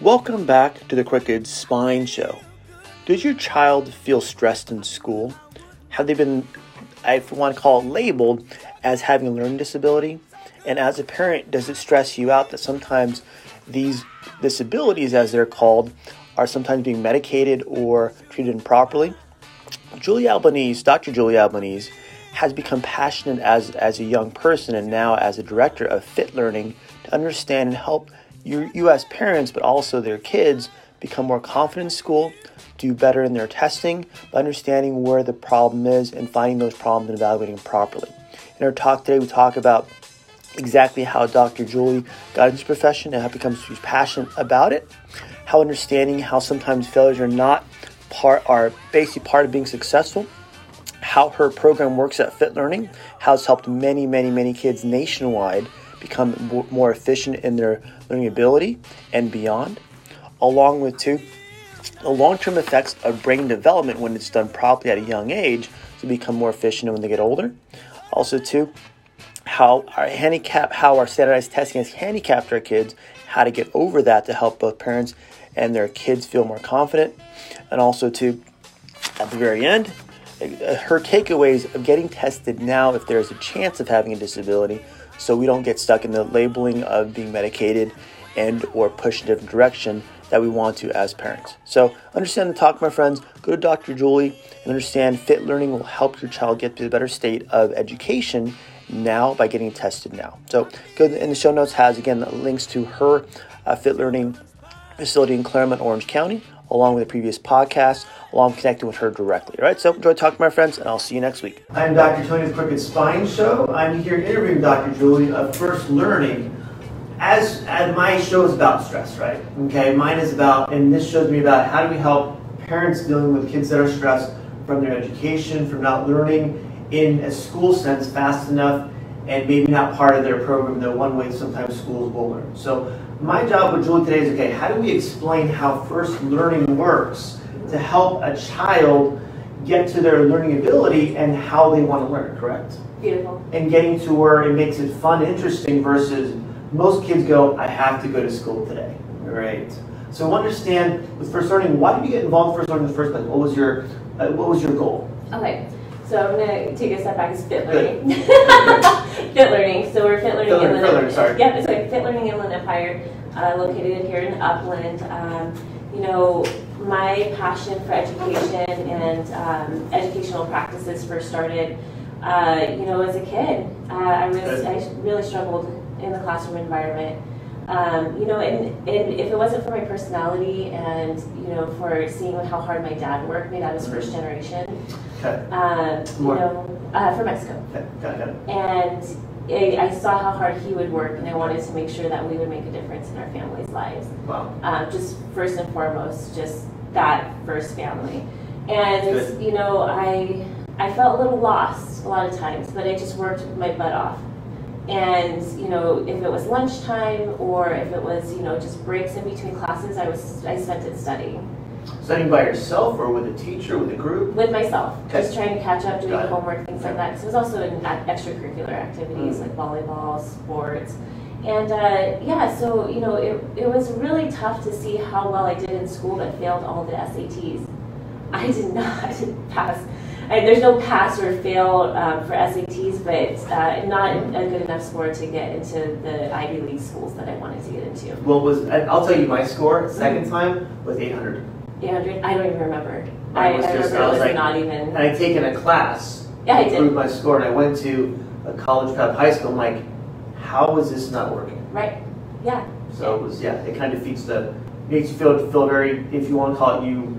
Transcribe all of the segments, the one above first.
Welcome back to the Crooked Spine Show. Does your child feel stressed in school? Have they been, I want to call it labeled as having a learning disability? And as a parent, does it stress you out that sometimes these disabilities, as they're called, are sometimes being medicated or treated improperly? Julie Albanese, Dr. Julie Albanese, has become passionate as, as a young person and now as a director of Fit Learning understand and help you, you as parents, but also their kids, become more confident in school, do better in their testing by understanding where the problem is and finding those problems and evaluating them properly. In our talk today, we talk about exactly how Dr. Julie got into this profession and how becomes she's passionate about it, how understanding how sometimes failures are not part are basically part of being successful, how her program works at Fit Learning, how it's helped many, many, many kids nationwide become more efficient in their learning ability and beyond, along with two the long-term effects of brain development when it's done properly at a young age to become more efficient when they get older. Also, two, how our handicap, how our standardized testing has handicapped our kids, how to get over that to help both parents and their kids feel more confident, and also too, at the very end, her takeaways of getting tested now if there's a chance of having a disability so we don't get stuck in the labeling of being medicated and or pushed in a different direction that we want to as parents. So understand the talk, my friends. Go to Dr. Julie and understand fit learning will help your child get to a better state of education now by getting tested now. So go in the show notes has again links to her uh, fit learning facility in Claremont, Orange County, along with the previous podcast, along connecting with her directly. All right, so enjoy talking to my friends, and I'll see you next week. I'm Dr. Tony of Crooked Spine Show. I'm here interviewing Dr. Julie of First Learning. As, as my show is about stress, right? Okay, mine is about, and this shows me about how do we help parents dealing with kids that are stressed from their education, from not learning in a school sense fast enough, and maybe not part of their program the one way sometimes schools will learn. So my job with Julie today is okay, how do we explain how first learning works to help a child get to their learning ability and how they want to learn, correct? Beautiful. And getting to where it makes it fun, interesting versus most kids go, I have to go to school today. Right. So understand with first learning, why did you get involved in first learning in the first place? What was your uh, what was your goal? Okay. So I'm gonna take a step back. It's fit learning. fit learning. So we're fit learning Fit learning, Inland. fit learning, sorry. Yeah, it's like fit learning Inland Empire, uh, located here in Upland. Um, you know, my passion for education and um, educational practices first started. Uh, you know, as a kid, uh, I was I really struggled in the classroom environment. Um, you know, and, and if it wasn't for my personality and, you know, for seeing how hard my dad worked, my dad was first generation, Okay. um, you know, uh, from Mexico. Okay. Got it, got it. And I, I saw how hard he would work, and I wanted to make sure that we would make a difference in our family's lives. Wow. Um, just first and foremost, just that first family. And, Good. you know, I, I felt a little lost a lot of times, but I just worked my butt off. And, you know, if it was lunchtime or if it was, you know, just breaks in between classes, I was, I spent it studying Studying by yourself or with a teacher, with a group? with myself, Okay. just trying to catch up, doing homework, things like that. Because it was also in extracurricular activities Mm. like volleyball, sports, and uh, yeah. So you know, it it was really tough to see how well I did in school, but failed all the SATs. I did not pass. I, there's no pass or fail um, for SATs, but uh, not a good enough score to get into the Ivy League schools that I wanted to get into. What was, I'll tell you my score, second time, was 800. 800. I don't even remember. I, was I just- remember I it was like- not even. And I'd taken a class Yeah, I to did. improve my score, and I went to a college prep high school. I'm like, how is this not working? Right. Yeah. So it was, yeah, it kind of defeats the, makes you feel, feel very, if you want to call it, you,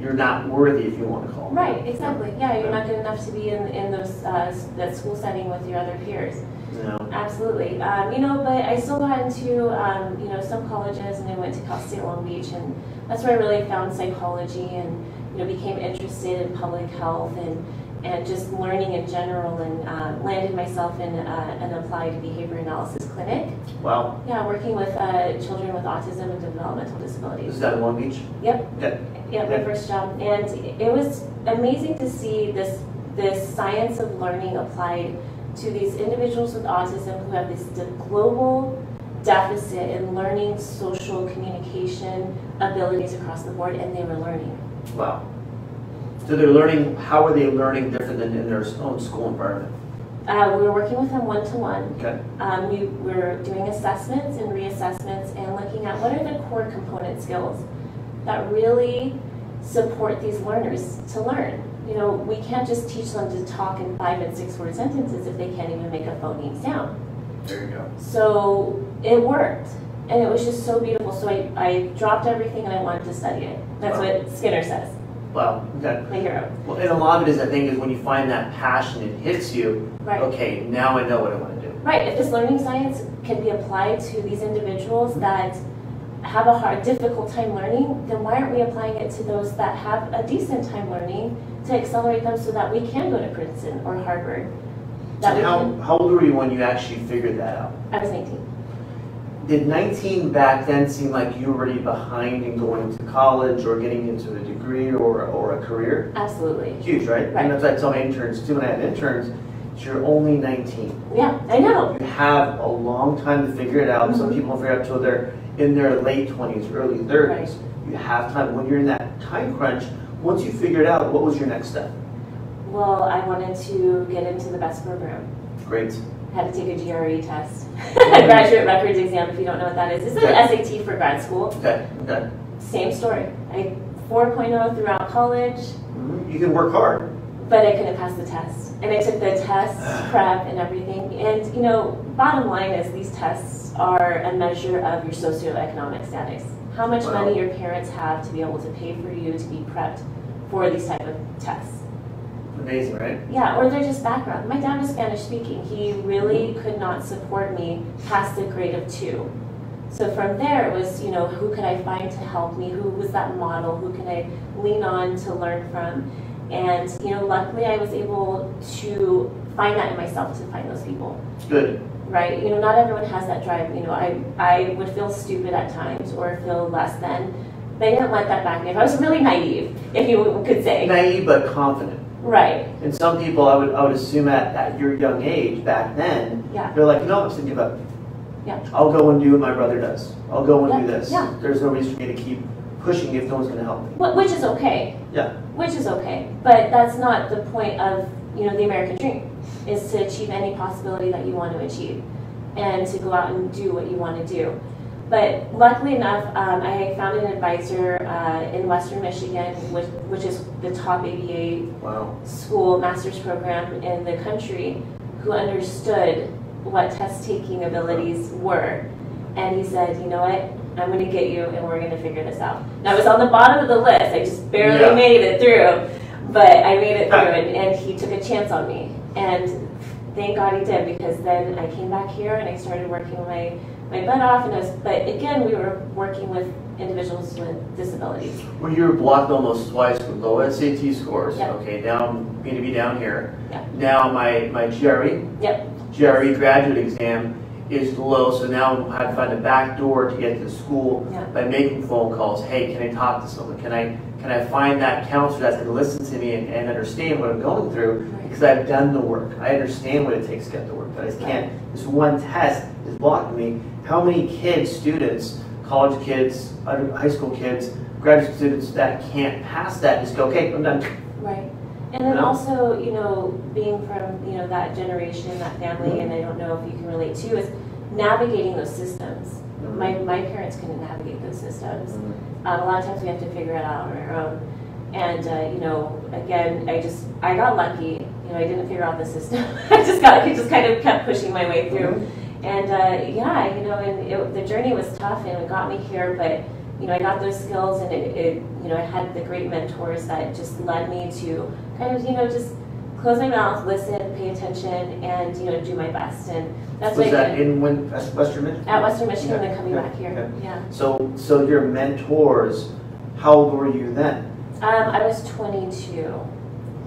you're not worthy if you want to call. Right, exactly. Yeah, you're not good enough to be in, in those, uh, that school setting with your other peers. Know? Absolutely. Um, you know, but I still got into, um, you know, some colleges and I went to Cal State Long Beach and that's where I really found psychology and, you know, became interested in public health and, and just learning in general and uh, landed myself in uh, an applied behavior analysis clinic. Wow. Yeah, working with uh, children with autism and developmental disabilities. Is that in Long Beach? Yep. Yeah. Yeah, my first job, and it was amazing to see this this science of learning applied to these individuals with autism who have this global deficit in learning social communication abilities across the board, and they were learning. Wow. So they're learning, how are they learning different than in their own school environment? Uh, we were working with them one to one. Okay. Um, we were doing assessments and reassessments and looking at what are the core component skills that really support these learners to learn. You know, we can't just teach them to talk in five and six word sentences if they can't even make a phoneme sound. There you go. So it worked. And it was just so beautiful. So I, I dropped everything and I wanted to study it. That's Wow. what Skinner says, My hero. Well, and a lot of it is, I think, is when you find that passion, it hits you. Right. Okay, now I know what I want to do. Right, if this learning science can be applied to these individuals that have a hard, difficult time learning, then why aren't we applying it to those that have a decent time learning to accelerate them so that we can go to Princeton or Harvard? That So how, can, how old were you when you actually figured that out? I was 19. Did 19 back then seem like you were already behind in going to college or getting into a degree or, or a career? Absolutely. Huge, right? Right. And that's what I tell my interns too when I have interns, you're only 19. Yeah, I know. You have a long time to figure it out. Some Mhm. people don't figure it out until they're in their late 20s, early 30s. You have time. When you're in that time crunch, once you figure it out, what was your next step? Well, I wanted to get into the best program. Great. Had to take a GRE test, a graduate records exam. If you don't know what that is, it's an Okay. SAT for grad school. Okay, okay. Same story. I 4.0 throughout college. Mhm. You can work hard. but I couldn't pass the test. And I took the test prep and everything. And you know, bottom line is these tests are a measure of your socioeconomic status. How much Wow. money your parents have to be able to pay for you to be prepped for these type of tests. Amazing, right? Yeah, or they're just background. My dad was Spanish speaking. He really could not support me past the grade of two. So from there, it was, you know, who could I find to help me? Who was that model? Who can I lean on to learn from? And, you know, luckily I was able to find that in myself to find those people, Good. right? You know, not everyone has that drive. You know, I, I would feel stupid at times or feel less than, but I didn't let that back me. If I was really naive, if you could say. Naive but confident. Right, And some people, I would, I would assume at, at your young age back then, yeah. they're like, no, I'm just gonna give up. Yeah. I'll go and do what my brother does. I'll go and do this. yeah. There's no reason for me to keep pushing if no one's gonna help me. Which is okay. Yeah. Which is okay. But that's not the point of, you know, the American dream, is to achieve any possibility that you want to achieve and to go out and do what you want to do. But luckily enough, um, I found an advisor uh, in Western Michigan, which, which is the top ABA Wow. school master's program in the country, who understood what test taking abilities were. And he said, you know what? I'm going to get you and we're going to figure this out. And I was on the bottom of the list. I just barely Yeah. made it through. But I made it through and, and he took a chance on me. And thank God he did because then I came back here and I started working my, my butt off. And I was, but again, we were working with individuals with disabilities. Well, you were blocked almost twice with low SAT scores. Yeah. Okay, down, going to be down here. Yeah. Now my, my GRE, Yep. GRE graduate exam is low, so now I have to find a back door to get to the school by making phone calls. Hey, can I talk to someone? Can I, can I find that counselor that's gonna listen to me and, and understand what I'm going through? Right. Because I've done the work. I understand what it takes to get the work, but I can't, this one test is blocking me. How many kids, students, college kids, high school kids, graduate students that can't pass that, just go, okay, I'm done. Right. And then also, you know, being from, you know, that generation, that family, and I don't know if you can relate to, is navigating those systems. My, my parents couldn't navigate those systems. Um, a lot of times we have to figure it out on our own. And, uh, you know, again, I just, I got lucky. You know, I didn't figure out the system. I just got, I just kind of kept pushing my way through. And, uh, yeah, you know, and it, the journey was tough and it got me here, but, you know, I got those skills and it, it, you know, I had the great mentors that just led me to kind of, you know, just close my mouth, listen, pay attention, and, you know, do my best. And that's what Was that in Win- Western Michigan? at Western Michigan and Yeah, then coming yeah, back here. yeah. Yeah. So, so your mentors, how old were you then? Um, I was 22.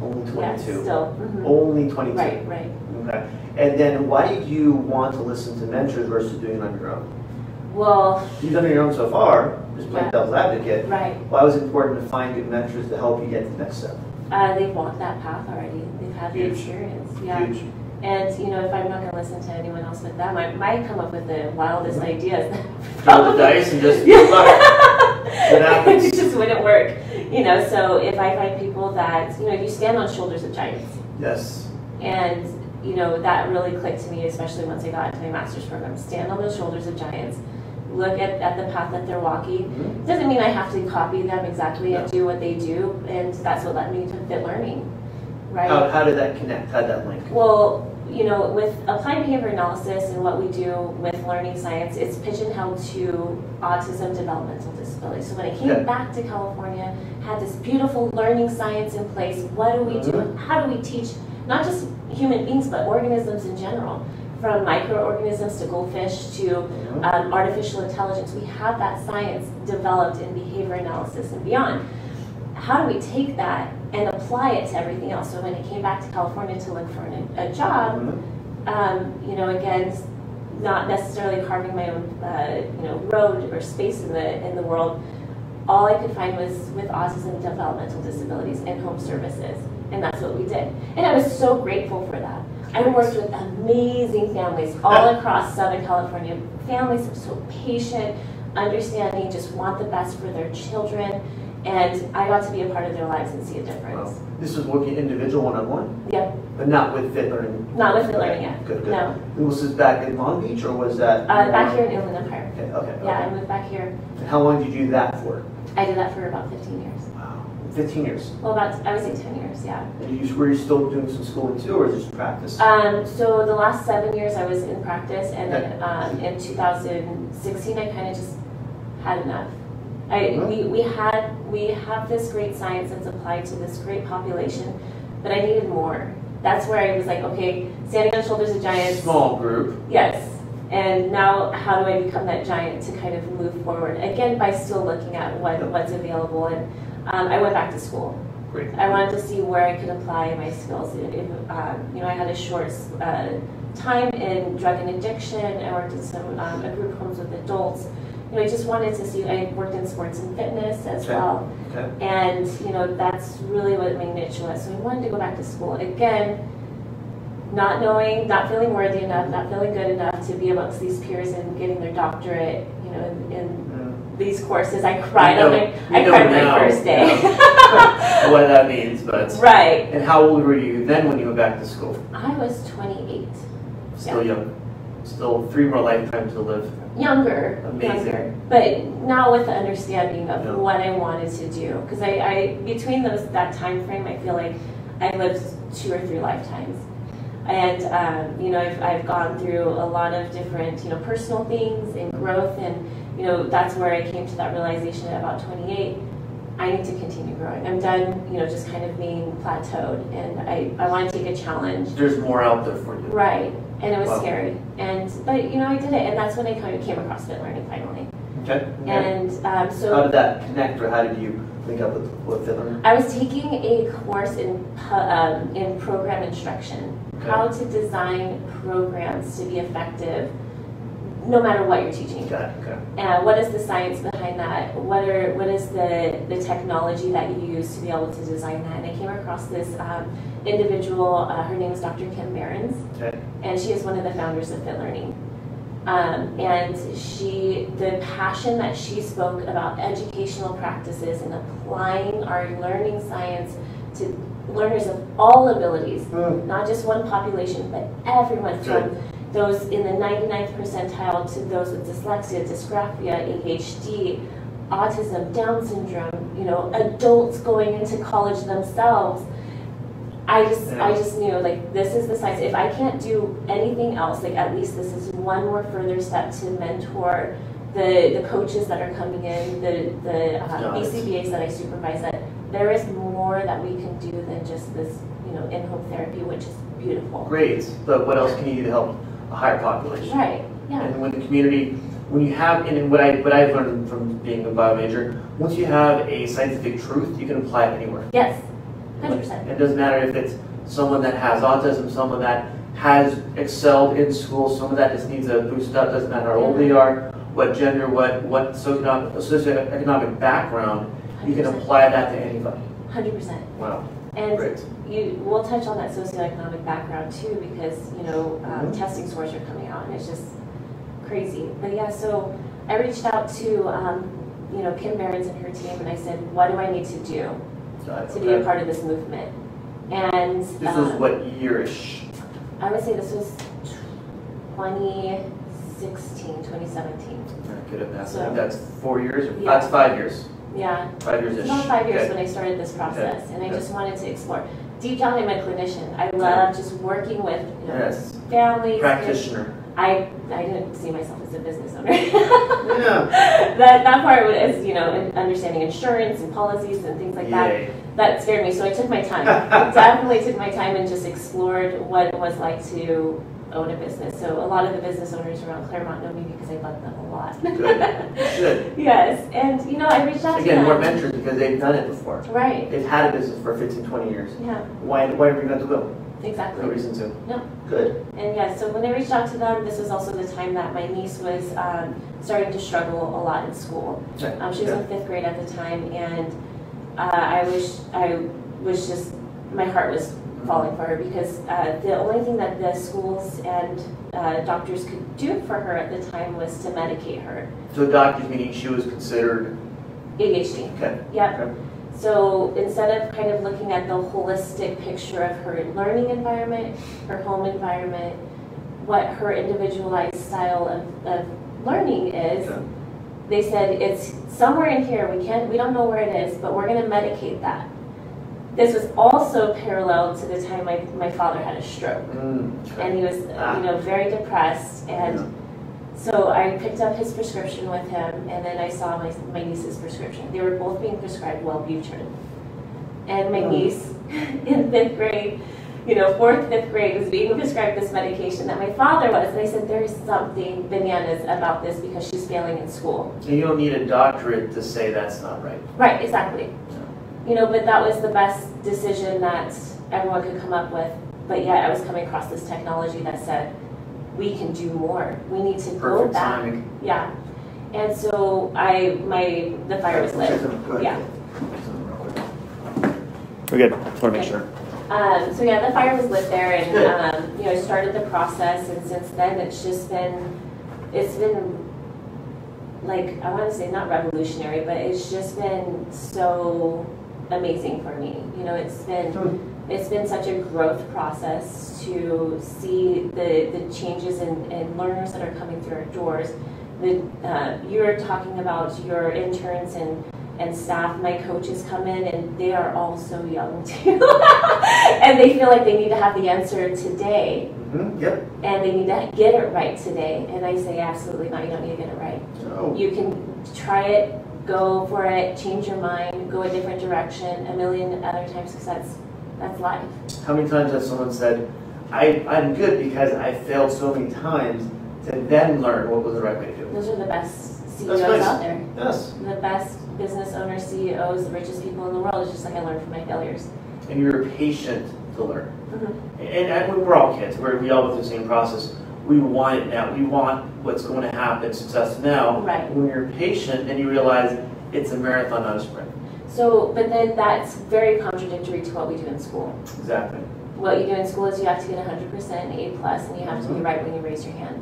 Only Yeah, 22. still. mhm. Only 22. Right, right. Okay. And then why did you want to listen to mentors versus doing it on your own? Well, You've done it on your own so far, just playing Yeah. devil's advocate. right. Why was it important to find good mentors to help you get to the next step? Uh, they've walked that path already. They've had the experience. Yeah. Huge. And, you know, if I'm not gonna listen to anyone else but them, I might come up with the wildest ideas. Throw the dice and just good luck. It just wouldn't work, you know, so if I find people that, you know, you stand on shoulders of giants. Yes. And, you know, that really clicked to me, especially once I got into my master's program. Stand on the shoulders of giants. Look at, at the path that they're walking. Mhm. Doesn't mean I have to copy them exactly and do what they do, and that's what led me to fit learning, right? How, how did that connect? How did that link? Well, you know, with applied behavior analysis and what we do with learning science, it's pigeonholed to autism developmental disability. So when I came Okay. back to California, had this beautiful learning science in place. What do we do? Mhm. How do we teach not just human beings but organisms in general, from microorganisms to goldfish to um, artificial intelligence? We have that science developed in behavior analysis and beyond. How do we take that and apply it to everything else? So when I came back to California to look for an, a job, Mhm. um, you know, again, not necessarily carving my own, uh, you know, road or space in the in the world. All I could find was with autism, developmental disabilities, and home services, and that's what we did. And I was so grateful for that. I worked with amazing families all across Southern California. Families are so patient, understanding, just want the best for their children, and I got to be a part of their lives and see a Wow. difference. This was working individual one-on-one, Yep, but not with Fit Learning. not with Fit learning yet. Good, good. No, And Was this back in Long Beach or was that? uh, back here in Inland Empire. Okay, okay. Yeah, I okay. moved back here. And how long did you do that for? I did that for about 15 years. Wow, 15 years. Well, about I would say 10 years, yeah. And you, were you still doing some schooling too, or just practice? Um, so the last seven years I was in practice, and then um, in 2016 I kind of just had enough. I, we, we had we have this great science that's applied to this great population, but I needed more. That's where I was like, okay, standing on shoulders of giants. Small group. Yes. And now, how do I become that giant to kind of move forward? Again, by still looking at what, what's available. And um, I went back to school. Great. I wanted to see where I could apply my skills. If, um, you know, I had a short uh, time in drug and addiction. I worked in some um, group homes with adults. You know, I just wanted to see. I worked in sports and fitness as Okay. well, Okay. and you know, that's really what my niche was. So I wanted to go back to school again. Not knowing, not feeling worthy enough, not feeling good enough to be amongst these peers and getting their doctorate, you know, in, in. These courses. I cried You on my, I cried my first day. what that means, but. right. And how old were you then when you went back to school? I was 28. Still young. Still three more lifetimes to live. Younger, Amazing. younger, but now with the understanding of Yeah. what I wanted to do. Because I, I, between those that time frame, I feel like I lived two or three lifetimes. And um, you know, I've, I've gone through a lot of different, you know, personal things and growth, and you know, that's where I came to that realization at about 28. I need to continue growing. I'm done, you know, just kind of being plateaued, and I, I want to take a challenge. There's more out there for you. Right, and it was Wow. scary, and but you know, I did it, and that's when I kind of came across fit learning finally. Okay. okay. And um, How did that connect, or how did you link up with, with Fit Learning? I was taking a course in um, in program instruction, how to design programs to be effective, no matter what you're teaching. Got it, okay. And what is the science behind that? What are what is the the technology that you use to be able to design that? And I came across this um, individual. Uh, her name is Dr. Kim Berens. Okay. and she is one of the founders of Fit Learning. Um, and she, the passion that she spoke about educational practices and applying our learning science to learners of all abilities, Hmm. not just one population, but everyone from those in the 99th percentile to those with dyslexia, dysgraphia, ADHD, autism, Down syndrome, you know, adults going into college themselves. I just, I just knew like this is the science. If I can't do anything else, like at least this is one more further step to mentor the the coaches that are coming in, the the uh. BCBAs that I supervise. That there is more that we can do than just this, you know, in-home therapy, which is beautiful. Great, but what else can you do to help a higher population? Right? Yeah. And when the community, when you have, and what I, what I've learned from being a bio major, once you have a scientific truth, you can apply it anywhere. Yes. Hundred percent. It doesn't matter if it's someone that has autism, someone that has excelled in school, someone that just needs a boost up, doesn't matter how old they are, what gender, what, what socioeconomic, background, you can apply that to anybody. Hundred percent. Wow, And great. You, we'll touch on that socioeconomic background too, because, you know, um, Mhm. testing scores are coming out and it's just crazy. But yeah, so I reached out to, um, you know, Kim Berens and her team and I said, what do I need to do to be a part of this movement? And. This was um, what yearish? I would say this was 2016, 2017. Good at that. So- That's four years, or Yeah. that's five years, Yeah, five years about five years Okay. when I started this process, and I Okay. just wanted to explore. Deep down, I'm a clinician. I love just working with you know, Yes, families. practitioner. I I didn't see myself as a business owner. Yeah. that that part was you know understanding insurance and policies and things like that. Yay. That scared me, so I took my time. Definitely took my time and just explored what it was like to own a business. So a lot of the business owners around Claremont know me because I love them a lot. Good. Good. yes, and you know I reached out to Again, them. more mentors because they've done it before. Right. They've had a business for 15, 20 years. Yeah. Why, why are we going to go? Exactly. No reason to. No. Good. And yeah, so when I reached out to them, this was also the time that my niece was um, starting to struggle a lot in school. Okay. Um, she was in fifth grade at the time, and uh, I was I was just my heart was falling for her because uh, the only thing that the schools and uh, doctors could do for her at the time was to medicate her. So doctors meaning she was considered, ADHD. okay. Yep. Okay. So instead of kind of looking at the holistic picture of her learning environment, her home environment, what her individualized style of, of learning is, Okay. they said it's somewhere in here. We can't, we don't know where it is, but we're going to medicate that. This was also parallel to the time my, my father had a stroke, Mm, and he was, Ah. you know, very depressed. And Yeah. so I picked up his prescription with him, and then I saw my, my niece's prescription. They were both being prescribed Wellbutrin. And my Hmm. niece, in fifth grade, you know, fourth, fifth grade, was being prescribed this medication that my father was. And I said, there is something bananas about this because she's failing in school. And you don't need a doctorate to say that's not right. Right, exactly. You know, but that was the best decision that everyone could come up with. But yet I was coming across this technology that said, we can do more. We need to go Perfect back. timing. Yeah. And so I, my, the fire was lit. Yeah. We're good. Just want to make sure. Um, so yeah, the fire was lit there, and um, you know, started the process, and since then it's just been, it's been like I want to say not revolutionary, but it's just been so amazing for me. You know, it's been it's been such a growth process to see the the changes in, in learners that are coming through our doors. The uh, you're talking about your interns and and staff, my coaches come in and they are all so young too. and they feel like they need to have the answer today Mhm, Yep. and they need to get it right today. And I say, absolutely not, you don't need to get it right. Oh. You can try it, go for it, change your mind, go a different direction a million other times because that's, that's life. How many times has someone said, I, I'm good because I failed so many times to then learn what was the right way to do it? Those are the best CEOs nice. out there. Yes. The best business owners, CEOs, the richest people in the world. It's just like I learned from my failures. And you're patient to learn. Mhm. And, and we're all kids. We're, we all go through the same process. We want it now. We want what's going to happen, success now. Right. When you're patient and you realize it's a marathon, not a sprint. So, but then that's very contradictory to what we do in school. Exactly. What you do in school is you have to get 100% A plus, and you have to be right when you raise your hand.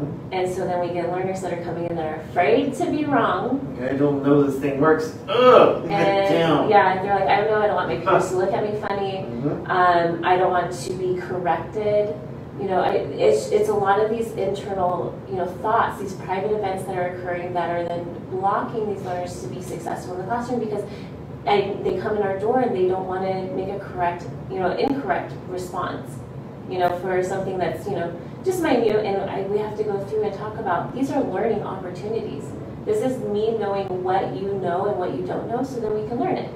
Mhm. And so then we get learners that are coming in that are afraid to be wrong. I don't know this thing works. Ugh, And yeah, they're like, I don't know, I don't want my peers to look at me funny. Mhm. Um, I don't want to be corrected. You know, I, it's, it's a lot of these internal, you know, thoughts, these private events that are occurring that are then blocking these learners to be successful in the classroom because they come in our door and they don't want to make a correct, you know, incorrect response, you know, for something that's, you know, just minute and I, we have to go through and talk about these are learning opportunities. This is me knowing what you know and what you don't know so then we can learn it.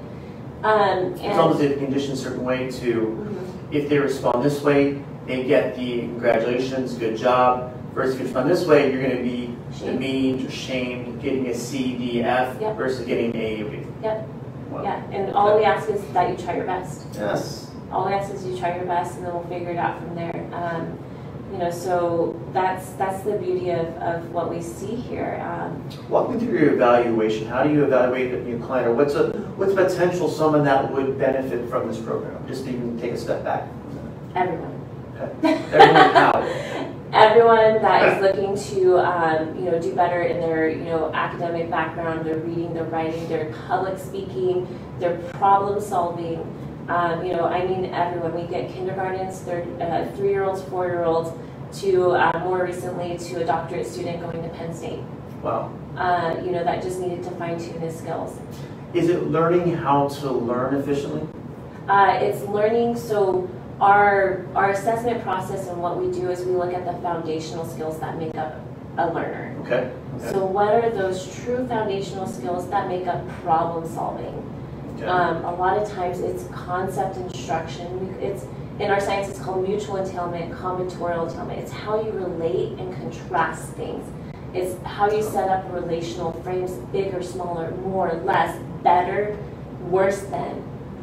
Um, It's and, almost a conditioned a certain way to, Mhm. if they respond this way, they get the congratulations, good job. Versus if you this way, you're going to be Shame. demeaned or shamed, getting a C, D, F Yep. versus getting A or B. Yep. Wow. Yeah, and all we ask is that you try your best. Yes. All we ask is you try your best, and then we'll figure it out from there. Um, you know, so that's that's the beauty of, of what we see here. Um, Walk me through your evaluation. How do you evaluate a new client, or what's a what's potential someone that would benefit from this program? Just to even take a step back. everyone. Everyone how? everyone that is looking to um, you know do better in their you know academic background, their reading, their writing, their public speaking, their problem solving. Um, you know, I mean everyone. We get kindergartens, third, uh, three-year-olds, four-year-olds, to uh, more recently to a doctorate student going to Penn State. Wow. Uh, you know, that just needed to fine-tune his skills. Is it learning how to learn efficiently? Uh, it's learning. So our our assessment process and what we do is we look at the foundational skills that make up a learner. Okay. okay. So what are those true foundational skills that make up problem solving? okay. Um, a lot of times it's concept instruction. It's in our science it's called mutual entailment, combinatorial entailment. It's how you relate and contrast things. It's how you set up relational frames, bigger, smaller, more, less, better, worse than,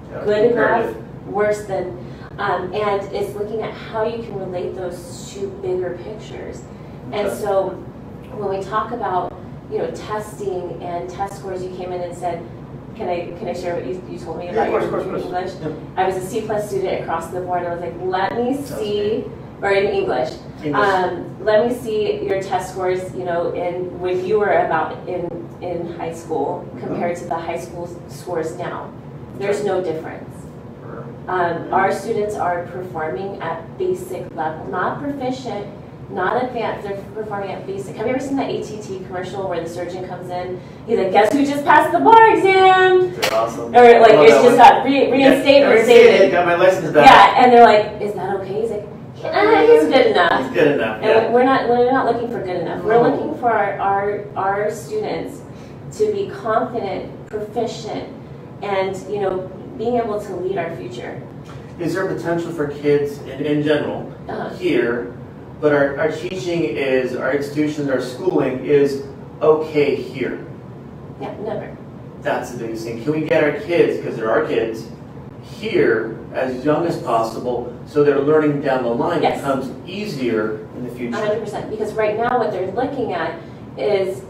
Yeah, good enough, worse than. Um, and it's looking at how you can relate those two bigger pictures. And so when we talk about, you know, testing and test scores, you came in and said, can I, can I share what you, you told me about of course, your course, course. English? Yeah. I was a C plus student across the board. And I was like, let me Sounds see, or in English, English. um, let me see your test scores, you know, in, when you were about in, in high school compared to the high school scores now. There's no difference. Um, our students are performing at basic level, not proficient, not advanced, they're performing at basic. Have you ever seen that ATT commercial where the surgeon comes in, he's like, guess who just passed the bar exam? They're awesome. Or like, it's that just one. got re- reinstated, Yeah, reinstated. Got my license back. Yeah, and they're like, is that okay? He's like, yeah, he's good enough. It's good enough. And Yeah. we're not, we're not looking for good enough. We're looking for our, our, our students to be confident, proficient, and, you know, being able to lead our future. Is there potential for kids in, in general Uh-huh. here, but our, our teaching is, our institutions, our schooling is okay here? Yeah, never. That's the biggest thing. Can we get our kids, because they're our kids, here as young as possible so their learning down the line Yes. becomes easier in the future? hundred percent, because right now what they're looking at is,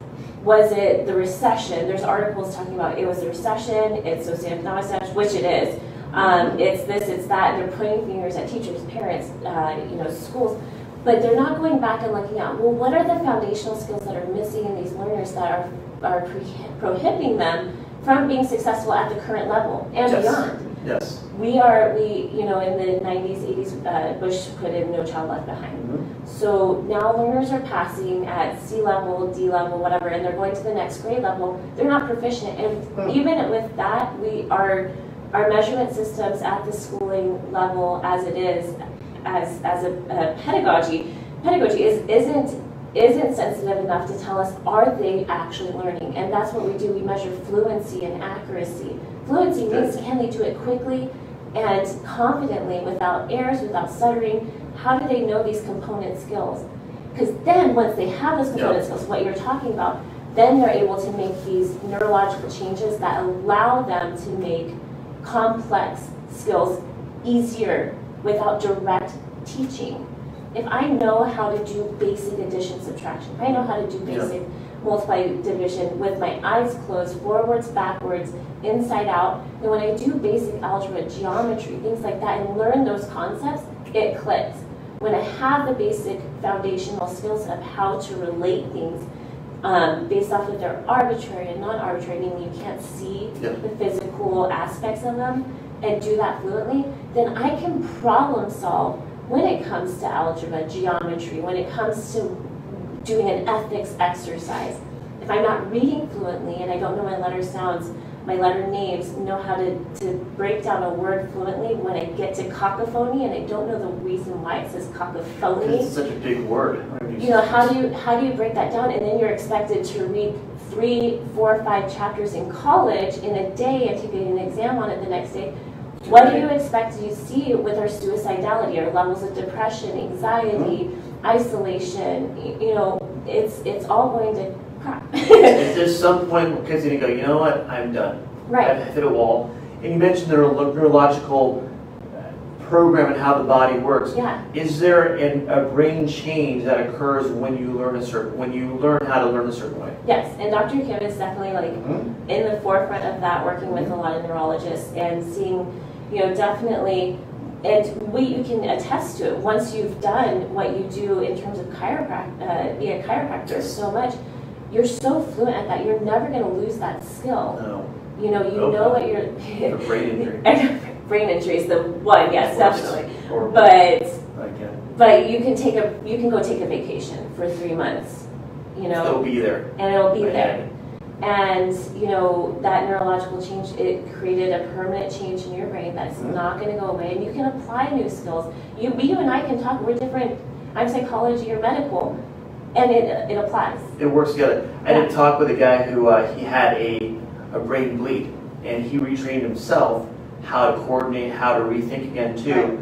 was it the recession? There's articles talking about it was the recession, it's socioeconomic recession, which it is. Um, it's this, it's that, they're pointing fingers at teachers, parents, uh, you know, schools. But they're not going back and looking at, well, what are the foundational skills that are missing in these learners that are, are prohibiting them from being successful at the current level and Yes. beyond? Yes. We are, we, you know, in the 90s, 80s, uh, Bush put in No Child Left Behind. Mhm. So now learners are passing at C level, D level, whatever, and they're going to the next grade level. They're not proficient, and Hmm. even with that, we are our measurement systems at the schooling level, as it is, as as a, a pedagogy, pedagogy is isn't isn't sensitive enough to tell us are they actually learning, and that's what we do. We measure fluency and accuracy. Fluency means can they do it quickly and confidently without errors, without stuttering. How do they know these component skills? Because then, once they have those component Yeah. skills, what you're talking about, then they're able to make these neurological changes that allow them to make complex skills easier without direct teaching. If I know how to do basic addition, subtraction, if I know how to do Yeah. basic multiply division with my eyes closed, forwards, backwards, inside out, then when I do basic algebra, geometry, things like that, and learn those concepts, it clicks. When I have the basic foundational skills of how to relate things um, based off of their arbitrary and non-arbitrary, meaning you can't see Yep. the physical aspects of them, and do that fluently, then I can problem solve when it comes to algebra, geometry, when it comes to doing an ethics exercise. If I'm not reading fluently and I don't know my letter sounds, my letter names, know how to, to break down a word fluently, when I get to cacophony and I don't know the reason why it says cacophony, It's such a big word. You know, how do you how do you break that down? And then you're expected to read three, four, five chapters in college in a day and take an exam on it the next day. What do you expect to see with our suicidality, our levels of depression, anxiety, isolation? You know, it's it's all going to crap. At just some point, where kids are gonna go, you know what, I'm done. right. I've hit a wall. And you mentioned neuro- neurological uh, program and how the body works. Yeah. Is there an, a brain change that occurs when you learn a certain when you learn how to learn a certain way? Yes, and Dr. Kim is definitely like Mhm. in the forefront of that, working with a lot of neurologists and seeing, you know, definitely, and we you can attest to it once you've done what you do in terms of chiropractic, uh, be a chiropractor so much. You're so fluent at that. You're never going to lose that skill. No. You know, you Okay. know what you're. The brain injury. brain injury is the one, yes, definitely. But but you can take a you can go take a vacation for three months. You know, it'll be there. and it'll be there. And you know that neurological change it created a permanent change in your brain that's Mhm. not going to go away, and you can apply new skills. You, you and I can talk. We're different. I'm psychology, you're medical, and it it applies. It works together. I did talk with a guy who uh, he had a, a brain bleed, and he retrained himself how to coordinate, how to rethink again too. Right.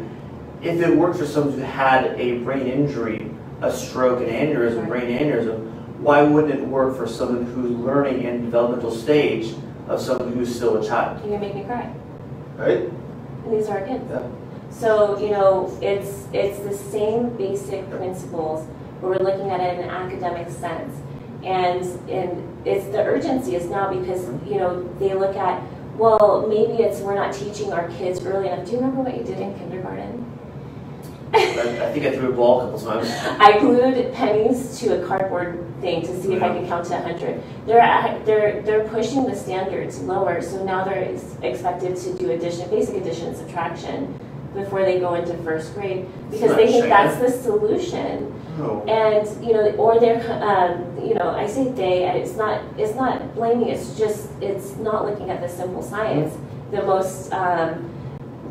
If it works for someone who had a brain injury, a stroke, an aneurysm, Right. brain aneurysm, why wouldn't it work for someone who's learning in developmental stage of someone who's still a child? You can make me cry. Right? And these are our kids. Yeah. So you know, it's it's the same basic principles, but we're looking at it in an academic sense, and and it's the urgency is now because you know they look at well maybe it's we're not teaching our kids early enough. Do you remember what you did in kindergarten? I, I think I threw a ball a couple times. I glued pennies to a cardboard thing to see if I could count to 100. They're at, they're they're pushing the standards lower, so now they're ex- expected to do addition, basic addition and subtraction before they go into first grade because they think that's the solution. No. And you know, or they're um, you know, I say they. and It's not it's not blaming. It's just it's not looking at the simple science, the most. Um,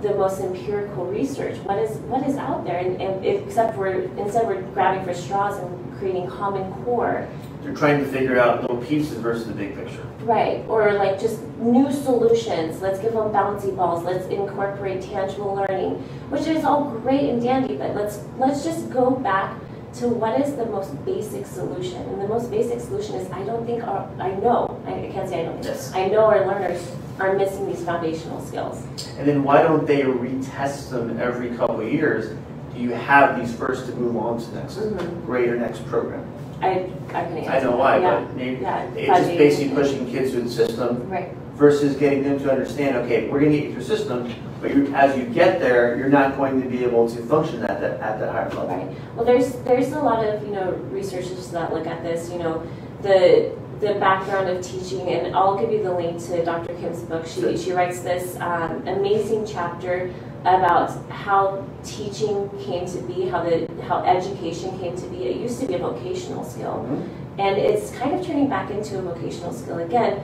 the most empirical research. What is what is out there, and, and except we're instead we're grabbing for straws and creating common core, You're trying to figure out little pieces versus the big picture. right? Or like just new solutions. Let's give them bouncy balls. Let's incorporate tangible learning, which is all great and dandy. But let's let's just go back to what is the most basic solution. And the most basic solution is I don't think our I know I can't say I don't think Yes. I know our learners are missing these foundational skills. And then why don't they retest them every couple of years? Do you have these first to move on to next Mhm. grade or next program? I I can answer. I know why, Yeah. but maybe Yeah, it's just basically pushing kids through the system Right. versus getting them to understand, okay, we're gonna get you through the system, but you, as you get there, you're not going to be able to function at that, at that higher level. Right. Well, there's there's a lot of you know researchers that look at this. You know, the the background of teaching, and I'll give you the link to Dr. Kim's book. She Sure. she writes this um, amazing chapter about how teaching came to be, how the how education came to be. It used to be a vocational skill, Mhm. and it's kind of turning back into a vocational skill again.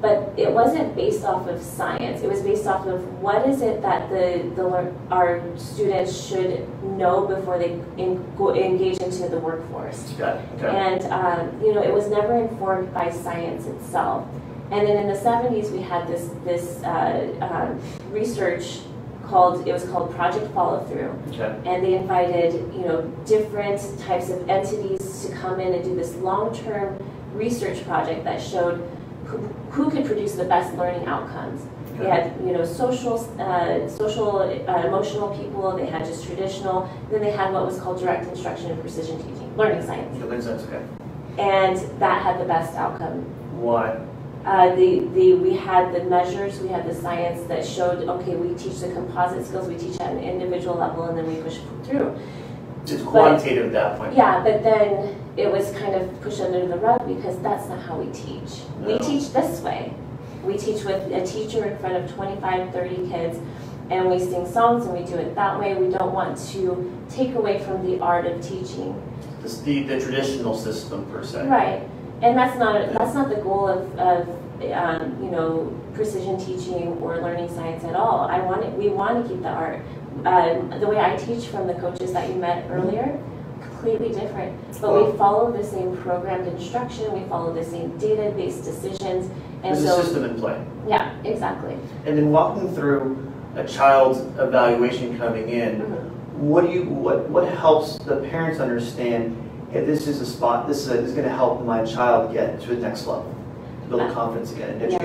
But it wasn't based off of science. It was based off of what is it that the, the our students should know before they in, engage into the workforce. It, okay. And um, you know, it was never informed by science itself. And then in the 70s, we had this this uh, um, research called it was called Project Follow Through, Okay, and they invited you know different types of entities to come in and do this long-term research project that showed who, could produce the best learning outcomes. They had you know social uh, social uh, emotional people. They had just traditional. Then they had what was called direct instruction and precision teaching, learning science, Okay, makes sense, okay. and that had the best outcome. Why? Uh, the, the, we had the measures, we had the science that showed, okay, we teach the composite skills, we teach at an individual level, and then we push through. It's quantitative at that point. Yeah, but then it was kind of pushed under the rug because that's not how we teach. We teach this way. We teach with a teacher in front of 25, 30 kids, and we sing songs and we do it that way. We don't want to take away from the art of teaching. This, the, the traditional system per se. Right, and that's not, that's not the goal of, of, um, you know, precision teaching or learning science at all. I want it, we want to keep the art. Um, the way I teach from the coaches that you met earlier, completely different. But we follow the same programmed instruction, we follow the same data-based decisions, and There's a so, system in play. yeah, exactly. And then walking through a child's evaluation coming in, Mhm. what do you, what, what helps the parents understand if this is a spot, this is, is gonna help my child get to the next level, build Uh, confidence again in yeah.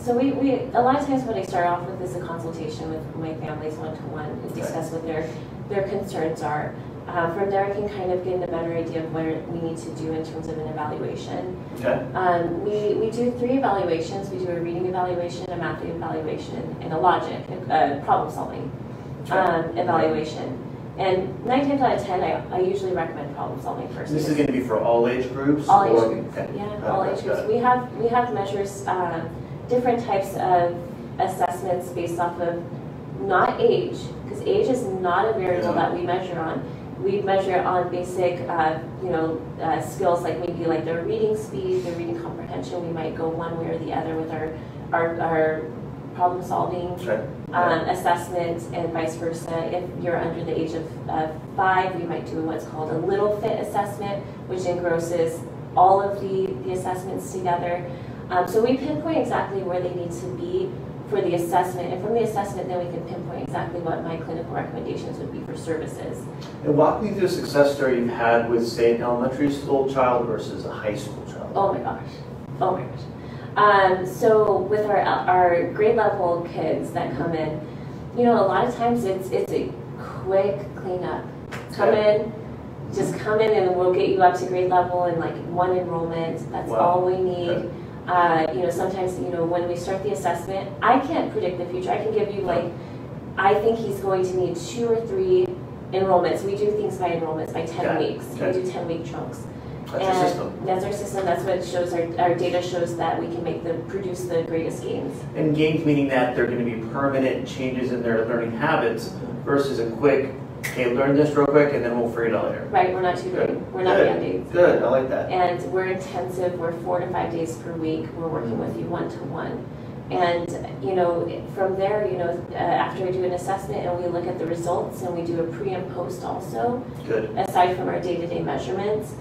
So we, we, a lot of times what I start off with is a consultation with my families one-to-one and discuss what their, their concerns are. Uh, from there, I can kind of get a better idea of what we need to do in terms of an evaluation. Okay. Um, we, we do three evaluations. We do a reading evaluation, a math evaluation, and a logic, uh, problem solving um, evaluation. And nine times out of ten, I, I usually recommend problem solving first. This is going to be for all age groups? All age groups, okay. yeah, all age groups. We have, we have measures, um, different types of assessments based off of not age, because age is not a variable that we measure on. We measure on basic, uh, you know, uh, skills like maybe like their reading speed, their reading comprehension. We might go one way or the other with our, our, our problem solving Okay. um, assessment and vice versa. If you're under the age of uh, five, we might do what's called a little fit assessment, which engrosses all of the, the assessments together. Um, so we pinpoint exactly where they need to be for the assessment, and from the assessment, then we can pinpoint exactly what my clinical recommendations would be for services. And walk me through a success story you've had with, say, an elementary school child versus a high school child. Oh my gosh. Oh my gosh. Um, so with our our grade level kids that come in, you know, a lot of times it's it's a quick cleanup. Come in, just come in, and we'll get you up to grade level in like one enrollment. That's Wow. all we need. Okay. Uh, you know, sometimes you know when we start the assessment, I can't predict the future. I can give you like, I think he's going to need two or three enrollments. We do things by enrollments by ten Okay. weeks. Okay. We do ten week chunks. That's And system. That's our system, that's what shows, our, our data shows that we can make the, produce the greatest gains. And gains meaning that they're going to be permanent changes in their learning habits versus a quick, hey, learn this real quick and then we'll figure it out later. Right, we're not tutoring, we're not Good. Band-Aids. Good, I like that. And we're intensive, we're four to five days per week, we're working with you one-to-one. And, you know, from there, you know, uh, after we do an assessment and we look at the results and we do a pre and post also, Good. aside from our day-to-day measurements.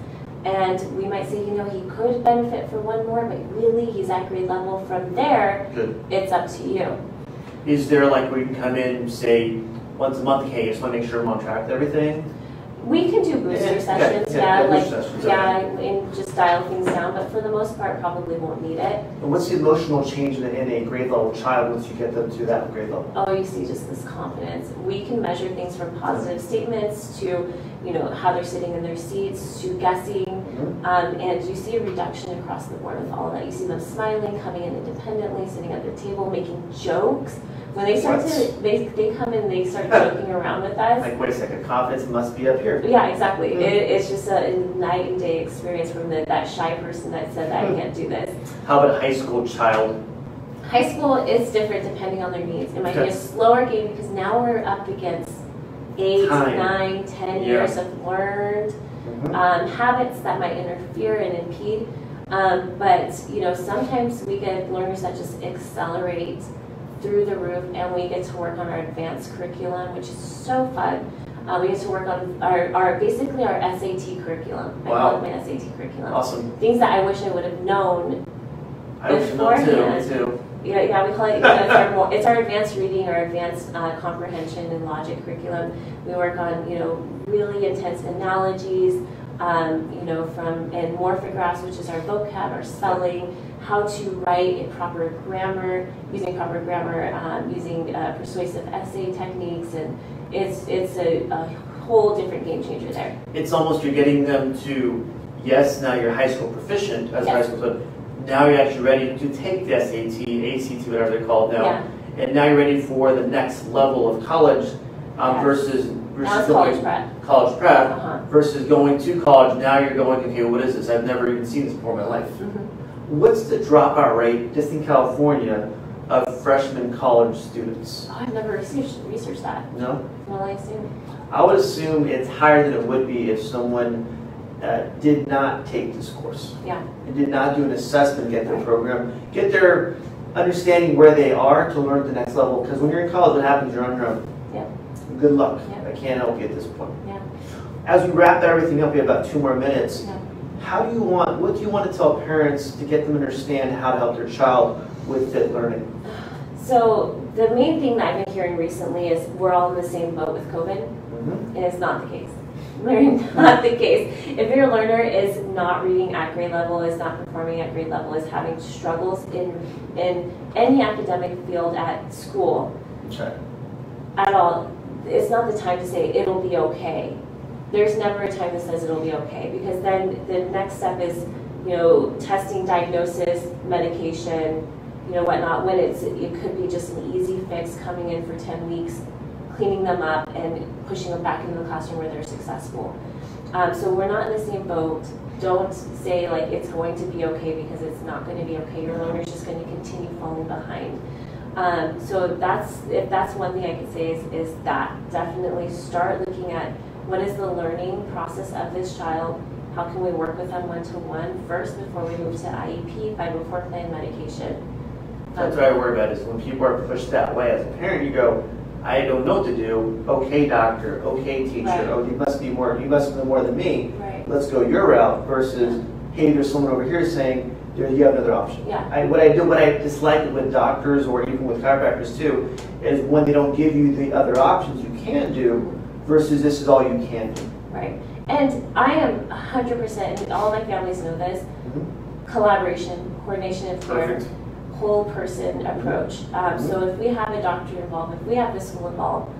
And we might say, you know, he could benefit for one more, but really, he's at grade level. From there, Good. it's up to you. Is there like we can come in and say, once a month, hey, just want to make sure I'm on track with everything? We can do booster yeah, sessions, yeah, yeah, yeah, like, sessions, yeah, and just dial things down, but for the most part, probably won't need it. And what's the emotional change in a, in a grade level child once you get them to that grade level? Oh, you see just this confidence. We can measure things from positive statements to, you know, how they're sitting in their seats, to guessing. Um, and you see a reduction across the board with all of that. You see them smiling, coming in independently, sitting at the table, making jokes. When they start What? to, they, they come in, they start joking around with us. Like, wait a second, confidence must be up here. Yeah, exactly. Mm. It, it's just a night and day experience from the, that shy person that said that I can't do this. How about a high school child? High school is different depending on their needs. It might be a slower game because now we're up against eight, Time. nine, ten Yeah. years of learned um, habits that might interfere and impede. Um, but you know, sometimes we get learners that just accelerate through the roof, and we get to work on our advanced curriculum, which is so fun. Uh, we get to work on our, our basically our SAT curriculum. I Wow. call it my SAT curriculum. Awesome. Things that I wish I would have known I you know too, too. Yeah, yeah, we call it, you know, it's, our, it's our advanced reading, our advanced uh, comprehension and logic curriculum. We work on, you know, really intense analogies, um, you know, from, and morphographs, which is our vocab, our spelling, how to write in proper grammar, using proper grammar, um, using uh, persuasive essay techniques, and it's, it's a, a whole different game changer there. It's almost you're getting them to, yes, now you're high school proficient as a high school, but now you're actually ready to take the SAT, ACT, whatever they're called now. Yeah. And now you're ready for the next level of college um, versus, versus it's college going, prep. college prep Uh-huh. versus going to college. Now you're going, okay, what is this? I've never even seen this before in my life. Mhm. What's the dropout rate just in California of freshman college students? Oh, I've never researched, researched that. No? Well, I assume. I would assume it's higher than it would be if someone uh, did not take this course. Yeah. And did not do an assessment, get their program, get their understanding where they are to learn at the next level. Because when you're in college, what happens? You're on your own. Yeah. Good luck. Yeah. I can't help you at this point. Yeah. As we wrap everything up, we have about two more minutes. Yeah. How do you want, what do you want to tell parents to get them to understand how to help their child with fit learning? So the main thing that I've been hearing recently is we're all in the same boat with COVID, Mhm. and it's not the case. not the case. If your learner is not reading at grade level, is not performing at grade level, is having struggles in in any academic field at school at all, it's not the time to say it'll be okay. There's never a time that says it'll be okay because then the next step is, you know, testing, diagnosis, medication, you know, whatnot. When it's it could be just an easy fix coming in for 10 weeks, cleaning them up and pushing them back into the classroom where they're successful. Um, so we're not in the same boat. Don't say like it's going to be okay because it's not going to be okay. Your learner's just going to continue falling behind. Um, so that's if that's one thing I could say is, is that definitely start looking at what is the learning process of this child. How can we work with them one to one first before we move to IEP, 504 plan medication. That's what I worry about is when people are pushed that way. As a parent, you go, I don't know what to do. Okay, doctor. Okay, teacher. Right. Oh, you must be more. You must know more than me. Right. Let's go your route. Versus, hey, there's someone over here saying there- you have another option. Yeah. I, what I do, what I dislike with doctors or even with chiropractors too, is when they don't give you the other options you can do, versus this is all you can do. Right. And I am 100%, and all my families know this, mm-hmm. collaboration, coordination of care, Perfect. Whole person approach. Um, so if we have a doctor involved, if we have the school involved,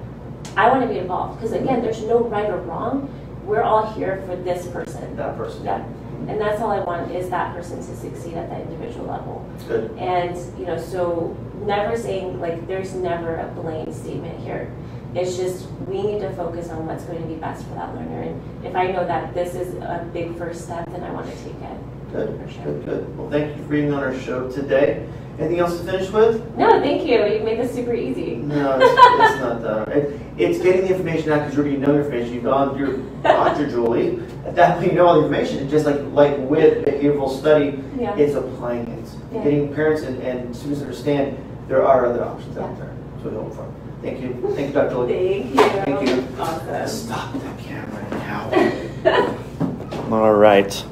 I want to be involved because again, there's no right or wrong. We're all here for this person. That person. Yeah. And that's all I want is that person to succeed at that individual level. Good. And, you know, so never saying, like, there's never a blame statement here. It's just, we need to focus on what's going to be best for that learner. And if I know that this is a big first step, then I want to take it. Good. For sure. Good. Good. Well, thank you for being on our show today. Anything else to finish with? No, thank you. You've made this super easy. No, it's, it's not that. It, it's getting the information out because you already know the information. You've gone through Dr. Julie. At that point, you know all the information. It's just like like with behavioral study, Yeah. it's applying it. Yeah. Getting parents and, and students to understand there are other options out there. That's what we hope for. Thank you. Thank you, Dr. Julie. Thank you. Thank you. Awesome. Stop the camera now. all right.